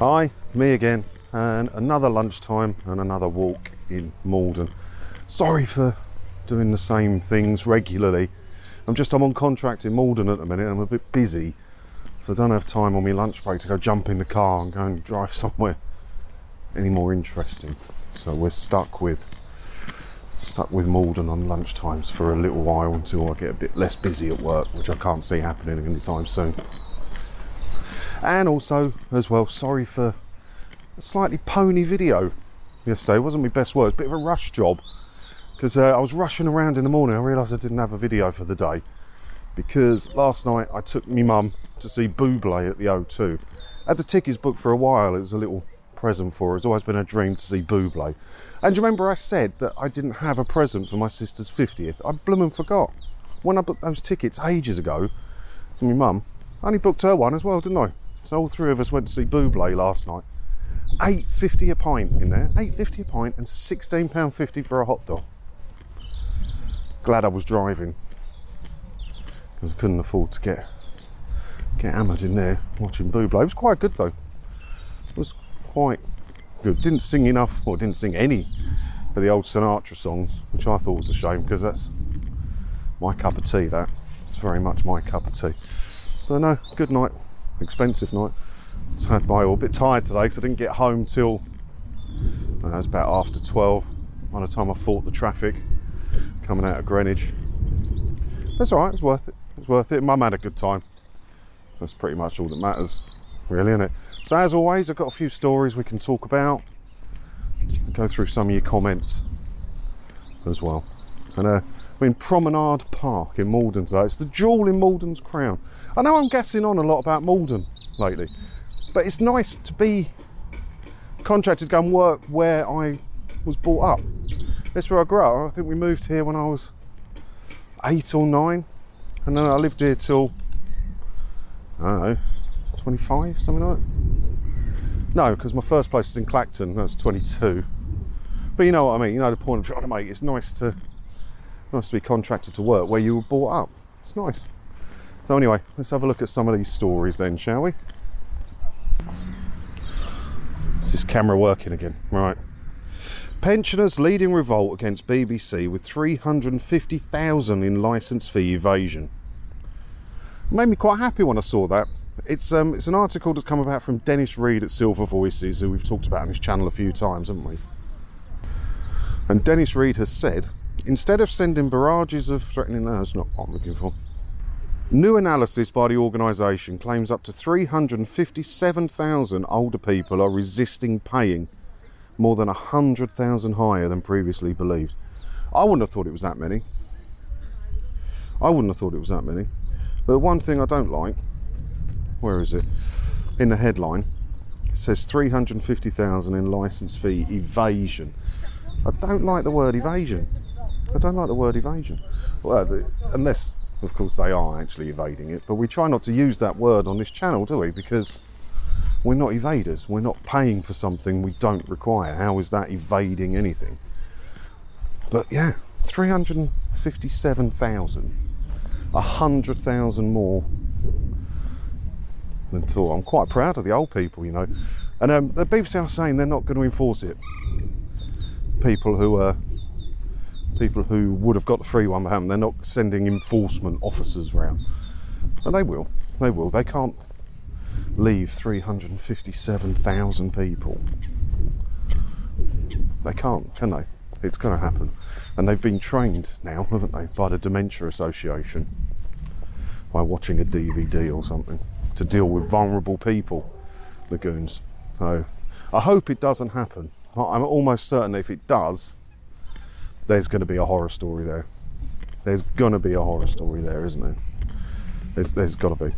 Hi, me again, and another lunchtime and another walk in Maldon. Sorry for doing the same things regularly. I'm just I'm on contract in Maldon at the minute. I'm a bit busy, so I don't have time on my lunch break to go jump in the car and go and drive somewhere any more interesting. So we're stuck with stuck with Maldon on lunchtimes for a little while until I get a bit less busy at work, which I can't see happening anytime soon. And also, as well, sorry for a slightly pony video yesterday. It wasn't my best words, bit of a rush job because uh, I was rushing around in the morning. I realised I didn't have a video for the day because last night I took my mum to see Buble at the O2. Had the tickets booked for a while. It was a little present for her. It's always been a dream to see Buble. And do you remember I said that I didn't have a present for my sister's 50th? I bloomin' forgot. When I booked those tickets ages ago, my mum, I only booked her one as well, didn't I? So all three of us went to see Buble last night. Eight fifty a pint in there. Eight fifty a pint and sixteen pound fifty for a hot dog. Glad I was driving because I couldn't afford to get get hammered in there watching Buble. It was quite good though. It was quite good. Didn't sing enough, or didn't sing any of the old Sinatra songs, which I thought was a shame because that's my cup of tea. That it's very much my cup of tea. But no, good night expensive night. Sad by all. A bit tired today because I didn't get home till uh, it was about after 12 by the time I fought the traffic coming out of Greenwich. That's alright, It's worth it. It's worth it. Mum had a good time. That's pretty much all that matters, really, isn't it? So, as always, I've got a few stories we can talk about. Go through some of your comments as well. And uh, we're Promenade Park in Maldon today. It's the jewel in Maldon's crown. I know I'm guessing on a lot about Maldon lately, but it's nice to be contracted to go and work where I was brought up. That's where I grew up. I think we moved here when I was eight or nine, and then I lived here till I don't know, 25, something like that. No, because my first place was in Clacton. I was 22. But you know what I mean. You know the point I'm trying to make. It's nice to nice to be contracted to work where you were brought up. It's nice. So anyway, let's have a look at some of these stories then, shall we? Is this camera working again? Right. Pensioners leading revolt against BBC with 350,000 in licence fee evasion. made me quite happy when I saw that. It's um, it's an article that's come about from Dennis Reed at Silver Voices, who we've talked about on his channel a few times, haven't we? And Dennis Reed has said, instead of sending barrages of threatening, no, that's not what I'm looking for. New analysis by the organisation claims up to 357,000 older people are resisting paying, more than 100,000 higher than previously believed. I wouldn't have thought it was that many. I wouldn't have thought it was that many. But one thing I don't like, where is it? In the headline, it says 350,000 in licence fee evasion. I don't like the word evasion. I don't like the word evasion. Well, unless of course, they are actually evading it, but we try not to use that word on this channel, do we? Because we're not evaders. We're not paying for something we don't require. How is that evading anything? But yeah, 357,000. 100,000 more than thought. I'm quite proud of the old people, you know. And um, the BBC are saying they're not going to enforce it. People who are people who would have got the free one, haven't. They're not sending enforcement officers round. And they will. They will. They can't leave 357,000 people. They can't, can they? It's going to happen. And they've been trained now, haven't they, by the Dementia Association, by watching a DVD or something, to deal with vulnerable people, lagoons. So I hope it doesn't happen. I'm almost certain if it does, there's going to be a horror story there. There's going to be a horror story there, isn't there? There's, there's got to be.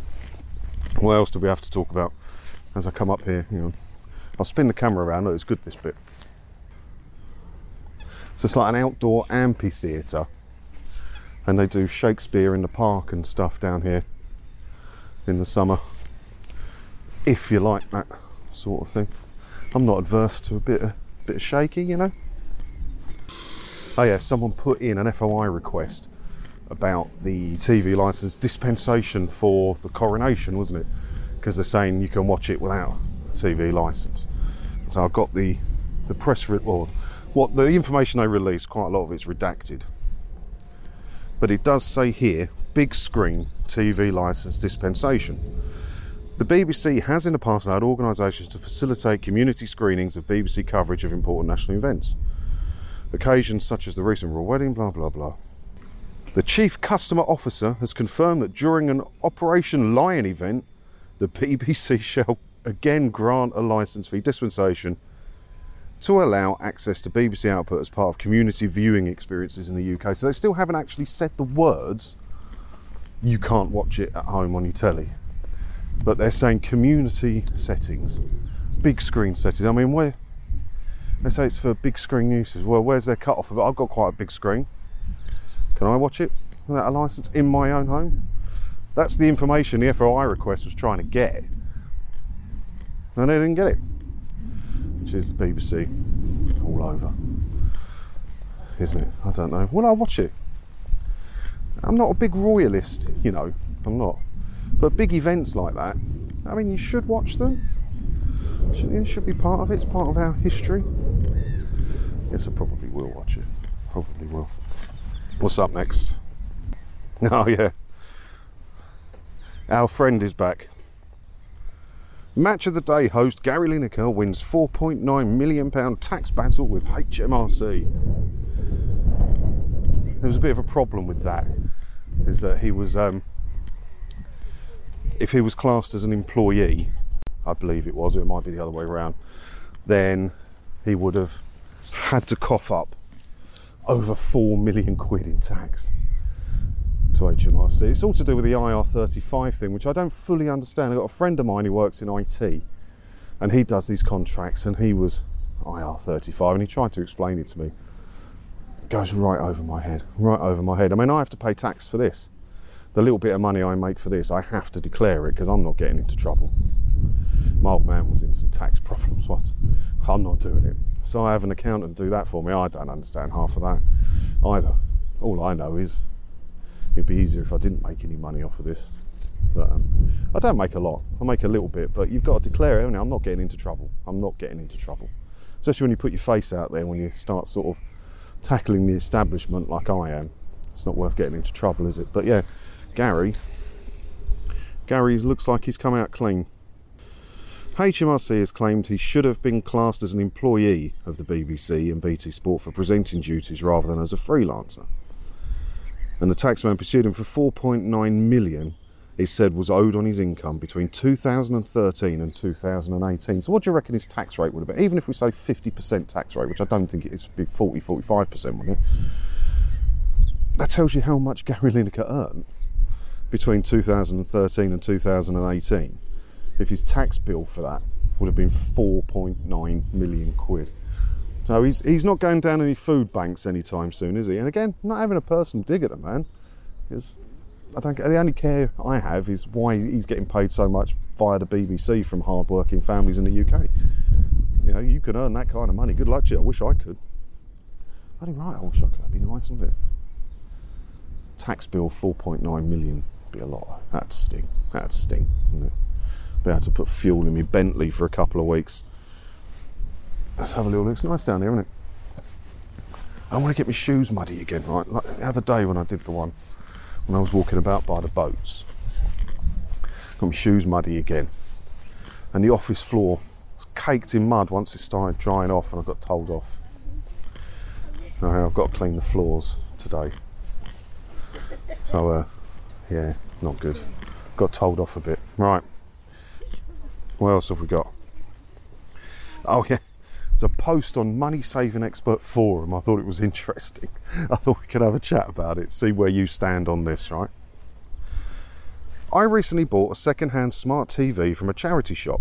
What else do we have to talk about as I come up here? You know, I'll spin the camera around. Look, it's good this bit. So it's like an outdoor amphitheatre, and they do Shakespeare in the park and stuff down here in the summer. If you like that sort of thing, I'm not adverse to a bit of bit of shaky, you know. Oh yeah, someone put in an FOI request about the TV license dispensation for the coronation, wasn't it? Because they're saying you can watch it without a TV license. So I've got the the press re- or what the information they released. Quite a lot of it's redacted, but it does say here big screen TV license dispensation. The BBC has in the past allowed organisations to facilitate community screenings of BBC coverage of important national events. Occasions such as the recent royal wedding, blah blah blah. The Chief Customer Officer has confirmed that during an Operation Lion event, the BBC shall again grant a licence fee dispensation to allow access to BBC output as part of community viewing experiences in the UK. So they still haven't actually said the words, you can't watch it at home on your telly. But they're saying community settings, big screen settings. I mean, where they say it's for big screen uses. Well, where's their cut off of it? I've got quite a big screen. Can I watch it without a license in my own home? That's the information the FOI request was trying to get. And they didn't get it. Which is the BBC all over. Isn't it? I don't know. Will I watch it? I'm not a big royalist, you know. I'm not. But big events like that, I mean, you should watch them. It should be part of it. It's part of our history. Yes, I probably will watch it. Probably will. What's up next? Oh, yeah. Our friend is back. Match of the day host Gary Lineker wins £4.9 million tax battle with HMRC. There was a bit of a problem with that, is that he was, um, if he was classed as an employee, I believe it was, or it might be the other way around, then he would have had to cough up over 4 million quid in tax to HMRC. It's all to do with the IR35 thing, which I don't fully understand. I've got a friend of mine who works in IT and he does these contracts and he was IR35 and he tried to explain it to me. It goes right over my head, right over my head. I mean, I have to pay tax for this. The little bit of money I make for this, I have to declare it because I'm not getting into trouble. My old man was in some tax problems once. I'm not doing it. So I have an accountant do that for me. I don't understand half of that either. All I know is it'd be easier if I didn't make any money off of this. But um, I don't make a lot. I make a little bit, but you've got to declare it. I'm not getting into trouble. I'm not getting into trouble. Especially when you put your face out there, when you start sort of tackling the establishment like I am. It's not worth getting into trouble, is it? But yeah, Gary. Gary looks like he's come out clean. HMRC has claimed he should have been classed as an employee of the BBC and BT Sport for presenting duties rather than as a freelancer. And the taxman pursued him for 4.9 million, he said was owed on his income between 2013 and 2018. So, what do you reckon his tax rate would have been? Even if we say 50% tax rate, which I don't think it is, be 40, 45%, wouldn't it? That tells you how much Gary Lineker earned between 2013 and 2018 if his tax bill for that would have been 4.9 million quid. So he's, he's not going down any food banks anytime soon, is he? And again, not having a personal dig at the man, because I don't. The only care I have is why he's getting paid so much via the BBC from hard-working families in the UK. You know, you can earn that kind of money. Good luck to you. I wish I could. I think right. I wish I could. That'd be nice, wouldn't it? Tax bill 4.9 million. Be a lot. That'd sting. That'd sting, wouldn't it? Be able to put fuel in my Bentley for a couple of weeks. Let's have a little look. It's nice down here, isn't it? I want to get my shoes muddy again, right? Like the other day when I did the one, when I was walking about by the boats, got my shoes muddy again. And the office floor was caked in mud once it started drying off and I got told off. I've got to clean the floors today. So, uh, yeah, not good. Got told off a bit. Right. What else have we got? Oh yeah, there's a post on Money Saving Expert Forum. I thought it was interesting. I thought we could have a chat about it, see where you stand on this, right? I recently bought a second-hand smart TV from a charity shop.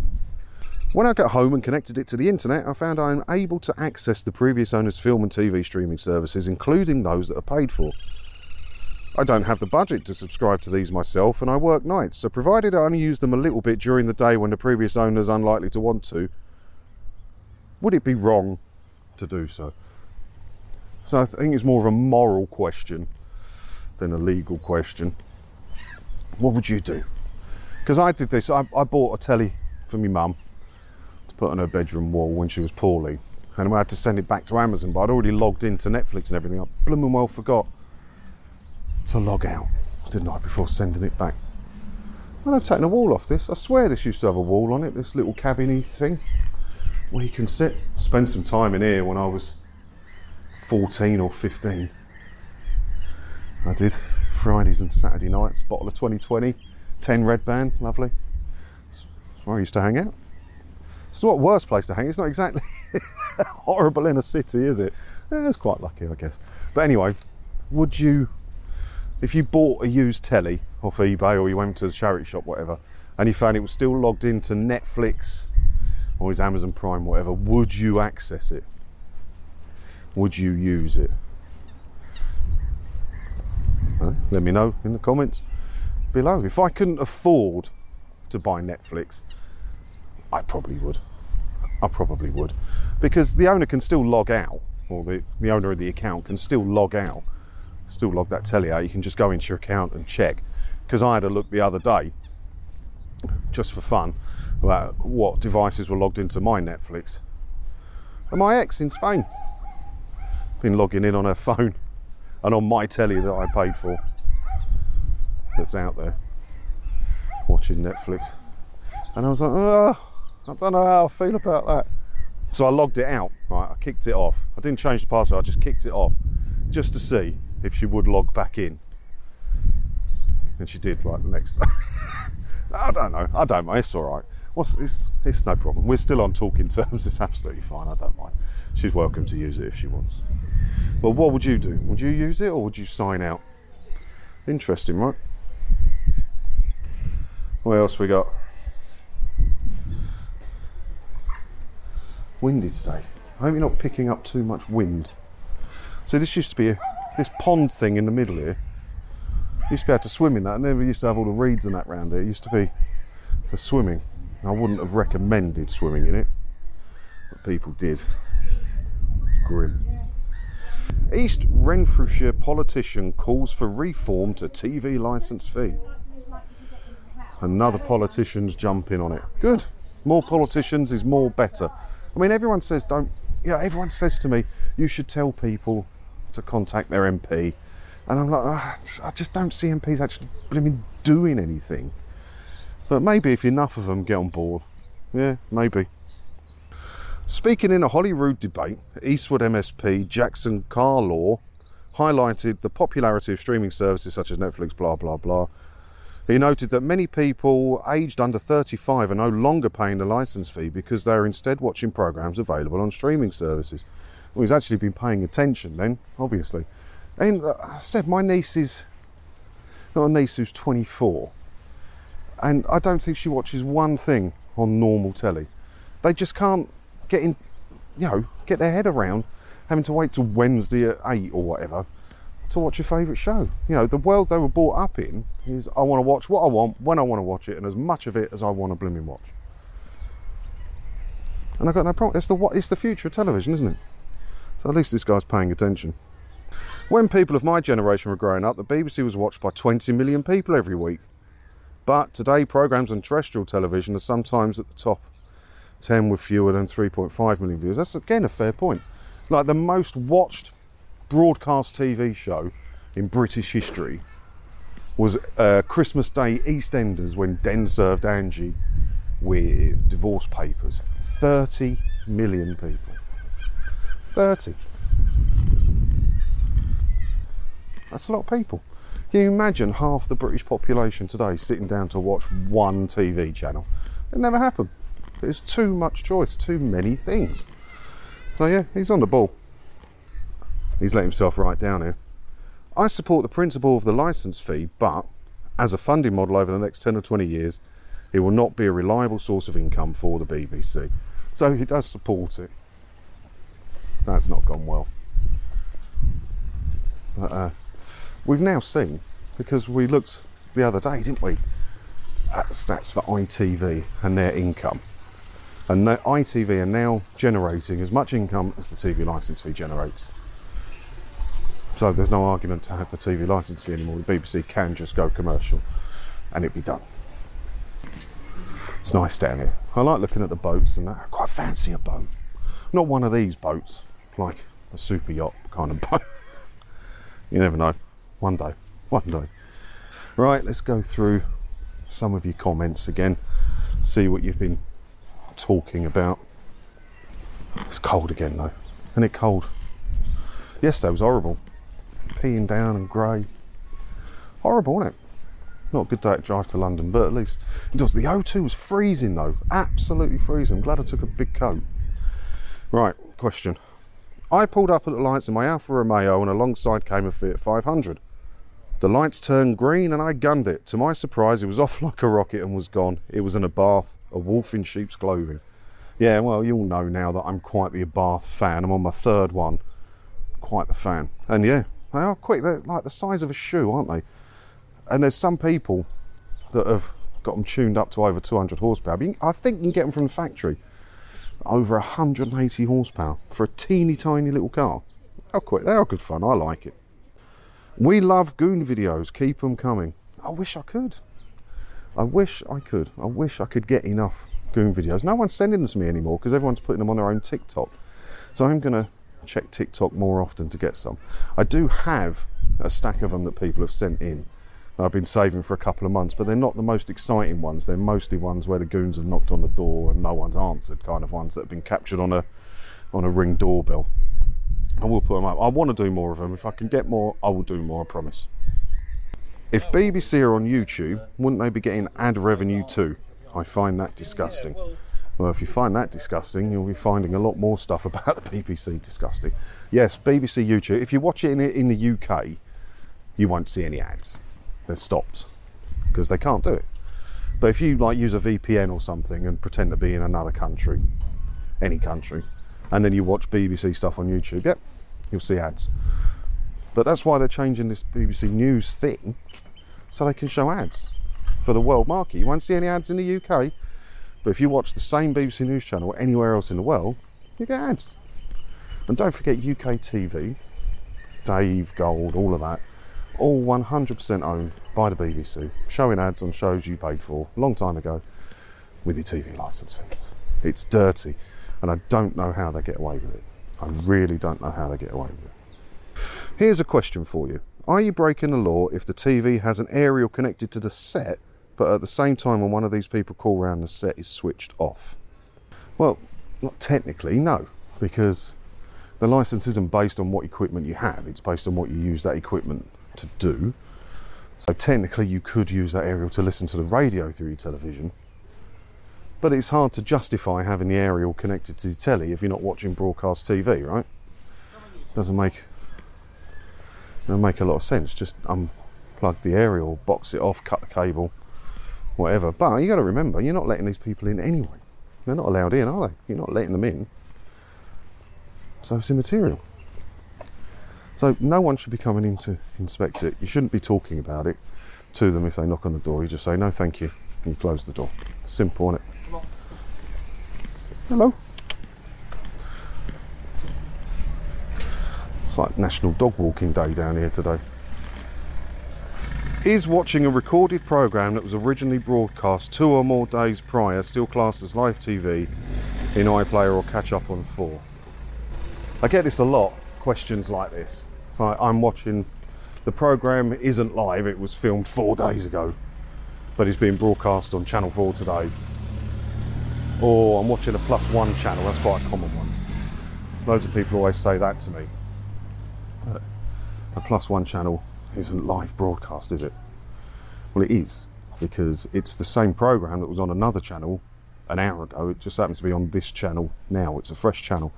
When I got home and connected it to the internet, I found I am able to access the previous owner's film and TV streaming services, including those that are paid for. I don't have the budget to subscribe to these myself and I work nights, so provided I only use them a little bit during the day when the previous owner is unlikely to want to, would it be wrong to do so? So I think it's more of a moral question than a legal question. What would you do? Because I did this, I, I bought a telly for my mum to put on her bedroom wall when she was poorly. And I had to send it back to Amazon, but I'd already logged into Netflix and everything. I blooming well forgot to log out, didn't I, before sending it back. Well, I've taken a wall off this. I swear this used to have a wall on it, this little cabiny thing where you can sit. Spend some time in here when I was 14 or 15. I did Fridays and Saturday nights, bottle of 2020, 10 red band, lovely. That's where I used to hang out. It's not a worst place to hang. It's not exactly horrible in a city, is it? Eh, it's quite lucky, I guess. But anyway, would you, if you bought a used telly off eBay or you went to the charity shop, whatever, and you found it was still logged into Netflix or his Amazon Prime, whatever, would you access it? Would you use it? Let me know in the comments below. If I couldn't afford to buy Netflix, I probably would. I probably would. Because the owner can still log out, or the, the owner of the account can still log out, still log that telly out. You can just go into your account and check. Because I had a look the other day, just for fun, about what devices were logged into my Netflix. And my ex in Spain been logging in on her phone and on my telly that I paid for that's out there watching Netflix. And I was like, oh, I don't know how I feel about that. So I logged it out, right? I kicked it off. I didn't change the password, I just kicked it off just to see if she would log back in. And she did, like the next day. I don't know. I don't mind. It's all right. What's, it's, it's no problem. We're still on talking terms. It's absolutely fine. I don't mind. She's welcome to use it if she wants. Well, what would you do? Would you use it or would you sign out? Interesting, right? What else we got? Windy today. I hope you're not picking up too much wind. So this used to be a, this pond thing in the middle here. Used to be able to swim in that. I never used to have all the reeds and that round here. It used to be for swimming. I wouldn't have recommended swimming in it, but people did. Grim. East Renfrewshire politician calls for reform to TV licence fee. Another politician's jumping on it. Good. More politicians is more better. I mean, everyone says don't. Yeah, everyone says to me, you should tell people to contact their MP, and I'm like, "Ah, I just don't see MPs actually blooming doing anything. But maybe if enough of them get on board, yeah, maybe. Speaking in a Holyrood debate, Eastwood MSP Jackson Carlaw highlighted the popularity of streaming services such as Netflix, blah, blah, blah. He noted that many people aged under 35 are no longer paying the license fee because they are instead watching programs available on streaming services. Well, he's actually been paying attention then, obviously. And uh, I said, my niece is, got a niece who's 24, and I don't think she watches one thing on normal telly. They just can't get in, you know, get their head around having to wait till Wednesday at 8 or whatever to watch your favourite show. You know, the world they were brought up in is I want to watch what I want, when I want to watch it, and as much of it as I want to blooming watch. And I've got no problem. It's the what it's the future of television, isn't it? So at least this guy's paying attention. When people of my generation were growing up, the BBC was watched by 20 million people every week. But today, programmes on terrestrial television are sometimes at the top 10 with fewer than 3.5 million views. That's again a fair point. Like the most watched broadcast TV show in British history was uh, Christmas Day EastEnders when Den served Angie with divorce papers. 30 million people. 30. That's a lot of people. Can you imagine half the British population today sitting down to watch one TV channel? It never happened. There's too much choice, too many things. So yeah, he's on the ball. He's let himself right down here. I support the principle of the license fee, but as a funding model over the next 10 or 20 years, it will not be a reliable source of income for the BBC. So he does support it. That's not gone well. But, uh, we've now seen, because we looked the other day, didn't we, at the stats for ITV and their income. And the ITV are now generating as much income as the TV license fee generates. So there's no argument to have the TV license fee anymore. The BBC can just go commercial and it'd be done. It's nice down here. I like looking at the boats and that. I quite fancy a boat. Not one of these boats, like a super yacht kind of boat. you never know. One day. One day. Right, let's go through some of your comments again. See what you've been talking about. It's cold again though. Isn't it cold? Yesterday was horrible. Peeing down and grey. Horrible, wasn't it? Not a good day to drive to London, but at least it was. The O2 was freezing though. Absolutely freezing. I'm glad I took a big coat. Right, question. I pulled up at the lights in my Alfa Romeo and alongside came a Fiat 500. The lights turned green and I gunned it. To my surprise, it was off like a rocket and was gone. It was in Abarth, a wolf in sheep's clothing. Yeah, well, you all know now that I'm quite the Abarth fan. I'm on my third one. Quite the fan. And yeah, they are quick. They're like the size of a shoe, aren't they? And there's some people that have got them tuned up to over 200 horsepower. I think you can get them from the factory over 180 horsepower for a teeny tiny little car. How quick! They are good fun. I like it. We love goon videos. Keep them coming. I wish I could. I wish I could. I wish I could get enough goon videos. No one's sending them to me anymore because everyone's putting them on their own TikTok. So I'm going to check TikTok more often to get some. I do have a stack of them that people have sent in. I've been saving for a couple of months, but they're not the most exciting ones. They're mostly ones where the goons have knocked on the door and no one's answered, kind of ones that have been captured on a on a ring doorbell. I will put them up. I want to do more of them. If I can get more, I will do more. I promise. If BBC are on YouTube, wouldn't they be getting ad revenue too? I find that disgusting. Well, if you find that disgusting, you'll be finding a lot more stuff about the BBC disgusting. Yes, BBC YouTube. If you watch it in, in the UK, you won't see any ads. They're stopped because they can't do it. But if you like use a VPN or something and pretend to be in another country, any country, and then you watch BBC stuff on YouTube, yep, you'll see ads. But that's why they're changing this BBC News thing so they can show ads for the world market. You won't see any ads in the UK, but if you watch the same BBC News channel anywhere else in the world, you get ads. And don't forget UK TV, Dave Gold, all of that, all 100% owned by the BBC, showing ads on shows you paid for a long time ago with your TV license fees. It's dirty, and I don't know how they get away with it. I really don't know how they get away with it. Here's a question for you Are you breaking the law if the TV has an aerial connected to the set, but at the same time, when one of these people call round, the set is switched off? Well, not technically, no, because the license isn't based on what equipment you have, it's based on what you use that equipment to do. So technically, you could use that aerial to listen to the radio through your television. But it's hard to justify having the aerial connected to the telly if you're not watching broadcast TV, right? Doesn't make doesn't make a lot of sense. Just unplug the aerial, box it off, cut the cable, whatever. But you got to remember, you're not letting these people in anyway. They're not allowed in, are they? You're not letting them in. So it's immaterial. So no one should be coming in to inspect it. You shouldn't be talking about it to them if they knock on the door. You just say no, thank you, and you close the door. Simple, isn't it? Hello. It's like National Dog Walking Day down here today. Is watching a recorded programme that was originally broadcast two or more days prior still classed as live TV in iPlayer or catch up on 4? I get this a lot, questions like this. It's like I'm watching, the programme isn't live, it was filmed four days ago, but it's being broadcast on Channel 4 today. Or I'm watching a plus one channel, that's quite a common one. Loads of people always say that to me. A plus one channel isn't live broadcast, is it? Well, it is, because it's the same programme that was on another channel an hour ago. It just happens to be on this channel now. It's a fresh channel.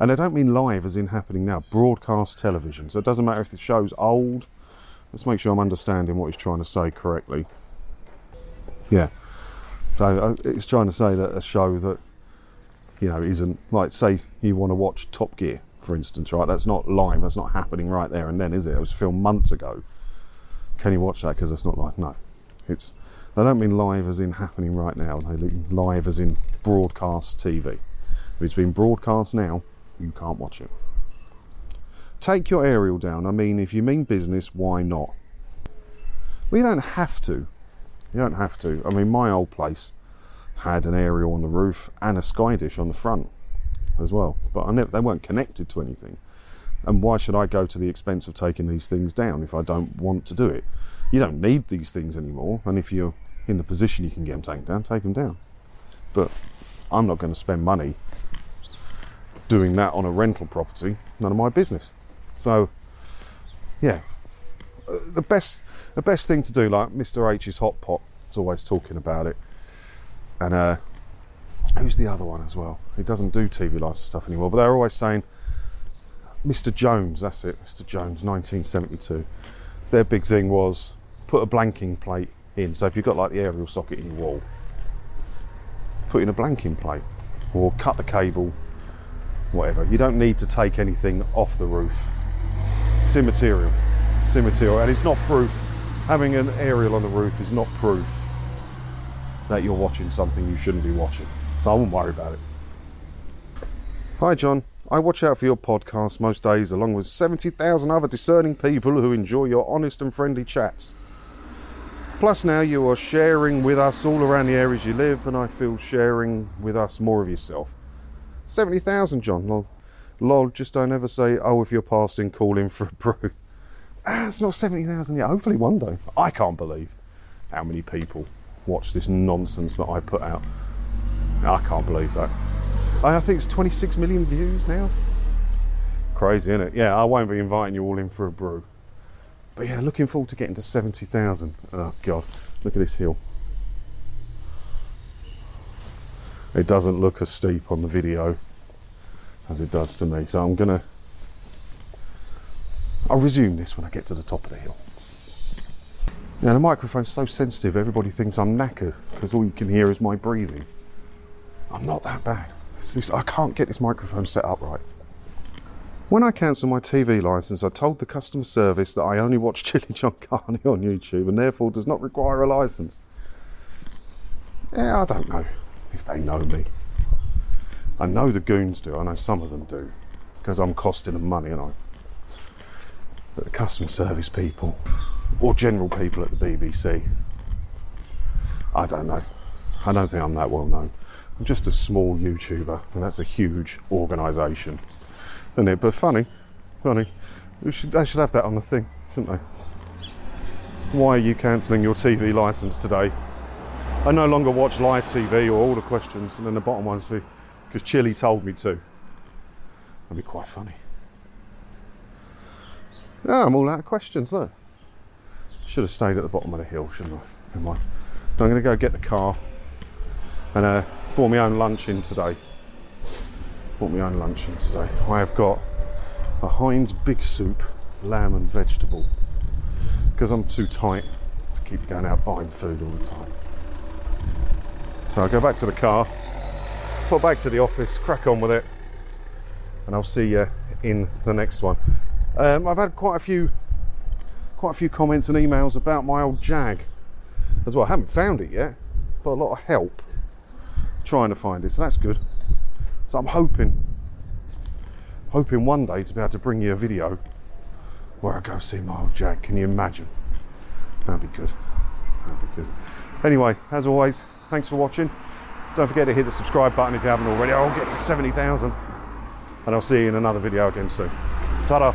And I don't mean live as in happening now, broadcast television. So it doesn't matter if the show's old. Let's make sure I'm understanding what he's trying to say correctly. Yeah. So uh, it's trying to say that a show that, you know, isn't, like, say you want to watch Top Gear, for instance, right? That's not live, that's not happening right there and then, is it? It was filmed months ago. Can you watch that because it's not live? No. It's, I don't mean live as in happening right now, mean live as in broadcast TV. It's been broadcast now, you can't watch it. Take your aerial down. I mean, if you mean business, why not? We don't have to. You don't have to. I mean, my old place had an aerial on the roof and a sky dish on the front as well. But never, they weren't connected to anything. And why should I go to the expense of taking these things down if I don't want to do it? You don't need these things anymore, and if you're in the position you can get them taken down, take them down. But I'm not going to spend money doing that on a rental property. None of my business. So, yeah, the best the best thing to do, like Mr H's hot pot, is always talking about it, and uh, who's the other one as well? He doesn't do TV license stuff anymore, but they're always saying Mr Jones. That's it, Mr Jones, 1972. Their big thing was put a blanking plate in. So if you've got like the aerial socket in your wall, put in a blanking plate or cut the cable, whatever. You don't need to take anything off the roof. It's immaterial. It's immaterial. And it's not proof. Having an aerial on the roof is not proof that you're watching something you shouldn't be watching. So I won't worry about it. Hi, John. I watch out for your podcast most days, along with 70,000 other discerning people who enjoy your honest and friendly chats. Plus, now you are sharing with us all around the areas you live, and I feel sharing with us more of yourself. 70,000, John. Lol. Lol, just don't ever say, oh, if you're passing, call in for a brew. Ah, it's not 70,000 yet. Hopefully, one day. I can't believe how many people watch this nonsense that I put out. I can't believe that. I think it's 26 million views now. Crazy, isn't it? Yeah, I won't be inviting you all in for a brew. But yeah, looking forward to getting to 70,000. Oh, God. Look at this hill. It doesn't look as steep on the video as it does to me. So I'm to. I'll resume this when I get to the top of the hill. Now, the microphone's so sensitive, everybody thinks I'm knackered because all you can hear is my breathing. I'm not that bad. Just, I can't get this microphone set up right. When I cancelled my TV licence, I told the customer service that I only watch Chili John Carney on YouTube and therefore does not require a licence. Yeah, I don't know if they know me. I know the goons do, I know some of them do, because I'm costing them money, and I. But the customer service people, or general people at the BBC, I don't know. I don't think I'm that well known. I'm just a small YouTuber, and that's a huge organisation, isn't it? But funny, funny. Should, they should have that on the thing, shouldn't they? Why are you cancelling your TV licence today? I no longer watch live TV or all the questions, and then the bottom one's because Chili told me to. That'd be quite funny. Yeah, I'm all out of questions, look. Should have stayed at the bottom of the hill, shouldn't I? Never mind. I'm going to go get the car and uh, brought my own lunch in today. Brought my own lunch in today. I have got a Heinz Big Soup, lamb and vegetable, because I'm too tight to keep going out buying food all the time. So I'll go back to the car, put back to the office, crack on with it, and I'll see you in the next one. Um, I've had quite a few, quite a few comments and emails about my old Jag as well. I haven't found it yet, but a lot of help trying to find it, so that's good. So I'm hoping, hoping one day to be able to bring you a video where I go see my old Jag. Can you imagine? That'd be good. That'd be good. Anyway, as always, thanks for watching. Don't forget to hit the subscribe button if you haven't already. I'll get to 70,000. And I'll see you in another video again soon. Ta-da!